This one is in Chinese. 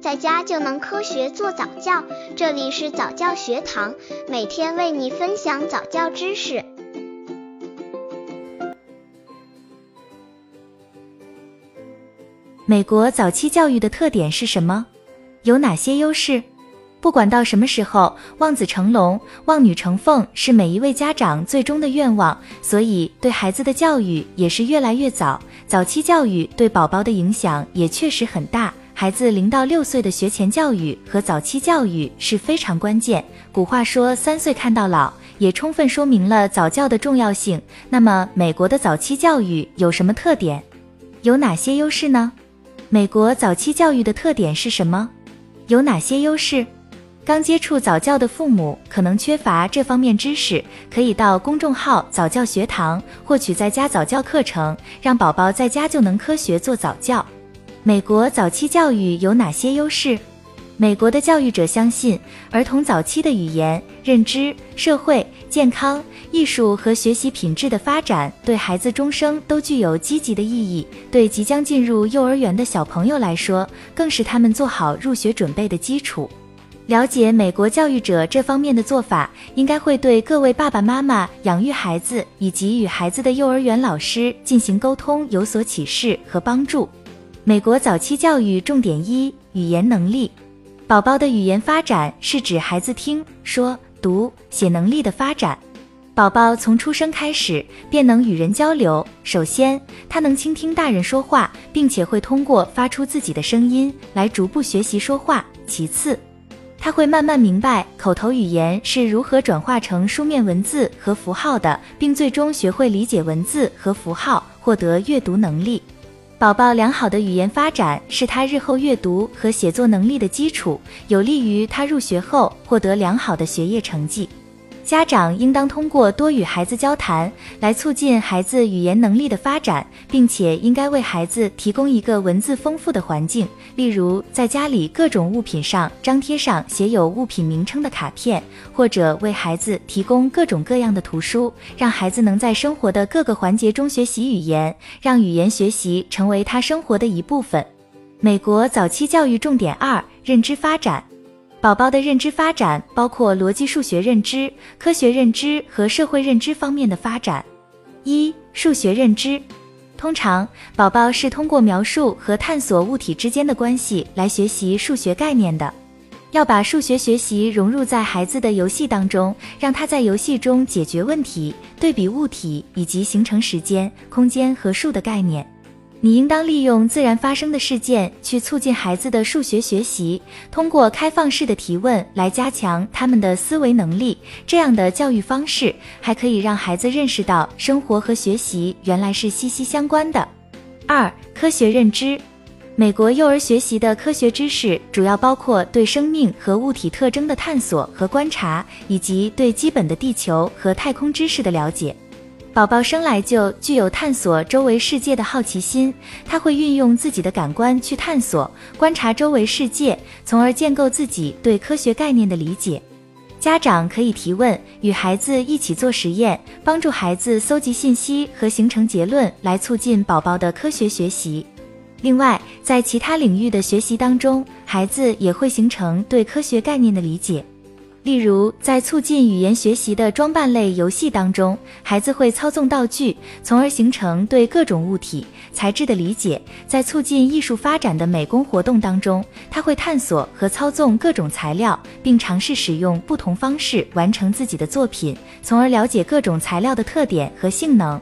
在家就能科学做早教。这里是早教学堂，每天为你分享早教知识。美国早期教育的特点是什么？有哪些优势？不管到什么时候，望子成龙、望女成凤是每一位家长最终的愿望，所以对孩子的教育也是越来越早。早期教育对宝宝的影响也确实很大，孩子零到六岁的学前教育和早期教育是非常关键。古话说“三岁看到老”，也充分说明了早教的重要性。那么，美国的早期教育有什么特点？有哪些优势呢？美国早期教育的特点是什么？有哪些优势？刚接触早教的父母可能缺乏这方面知识，可以到公众号早教学堂获取在家早教课程，让宝宝在家就能科学做早教。美国早期教育有哪些优势？美国的教育者相信，儿童早期的语言、认知、社会、健康、艺术和学习品质的发展，对孩子终生都具有积极的意义。对即将进入幼儿园的小朋友来说，更是他们做好入学准备的基础。了解美国教育者这方面的做法，应该会对各位爸爸妈妈养育孩子以及与孩子的幼儿园老师进行沟通有所启示和帮助。美国早期教育重点一：语言能力。宝宝的语言发展是指孩子听说读写能力的发展。宝宝从出生开始便能与人交流。首先，他能倾听大人说话，并且会通过发出自己的声音来逐步学习说话。其次，他会慢慢明白口头语言是如何转化成书面文字和符号的，并最终学会理解文字和符号，获得阅读能力。宝宝良好的语言发展是他日后阅读和写作能力的基础，有利于他入学后获得良好的学业成绩。家长应当通过多与孩子交谈来促进孩子语言能力的发展，并且应该为孩子提供一个文字丰富的环境，例如在家里各种物品上张贴上写有物品名称的卡片，或者为孩子提供各种各样的图书，让孩子能在生活的各个环节中学习语言，让语言学习成为他生活的一部分。美国早期教育重点二：认知发展。宝宝的认知发展包括逻辑数学认知、科学认知和社会认知方面的发展。一、数学认知，通常宝宝是通过描述和探索物体之间的关系来学习数学概念的。要把数学学习融入在孩子的游戏当中，让他在游戏中解决问题、对比物体以及形成时间、空间和数的概念。你应当利用自然发生的事件去促进孩子的数学学习，通过开放式的提问来加强他们的思维能力。这样的教育方式还可以让孩子认识到生活和学习原来是息息相关的。二、科学认知。美国幼儿学习的科学知识主要包括对生命和物体特征的探索和观察，以及对基本的地球和太空知识的了解。宝宝生来就具有探索周围世界的好奇心，他会运用自己的感官去探索、观察周围世界，从而建构自己对科学概念的理解。家长可以提问，与孩子一起做实验，帮助孩子搜集信息和形成结论，来促进宝宝的科学学习。另外，在其他领域的学习当中，孩子也会形成对科学概念的理解。例如，在促进语言学习的装扮类游戏当中，孩子会操纵道具，从而形成对各种物体材质的理解；在促进艺术发展的美工活动当中，他会探索和操纵各种材料，并尝试使用不同方式完成自己的作品，从而了解各种材料的特点和性能。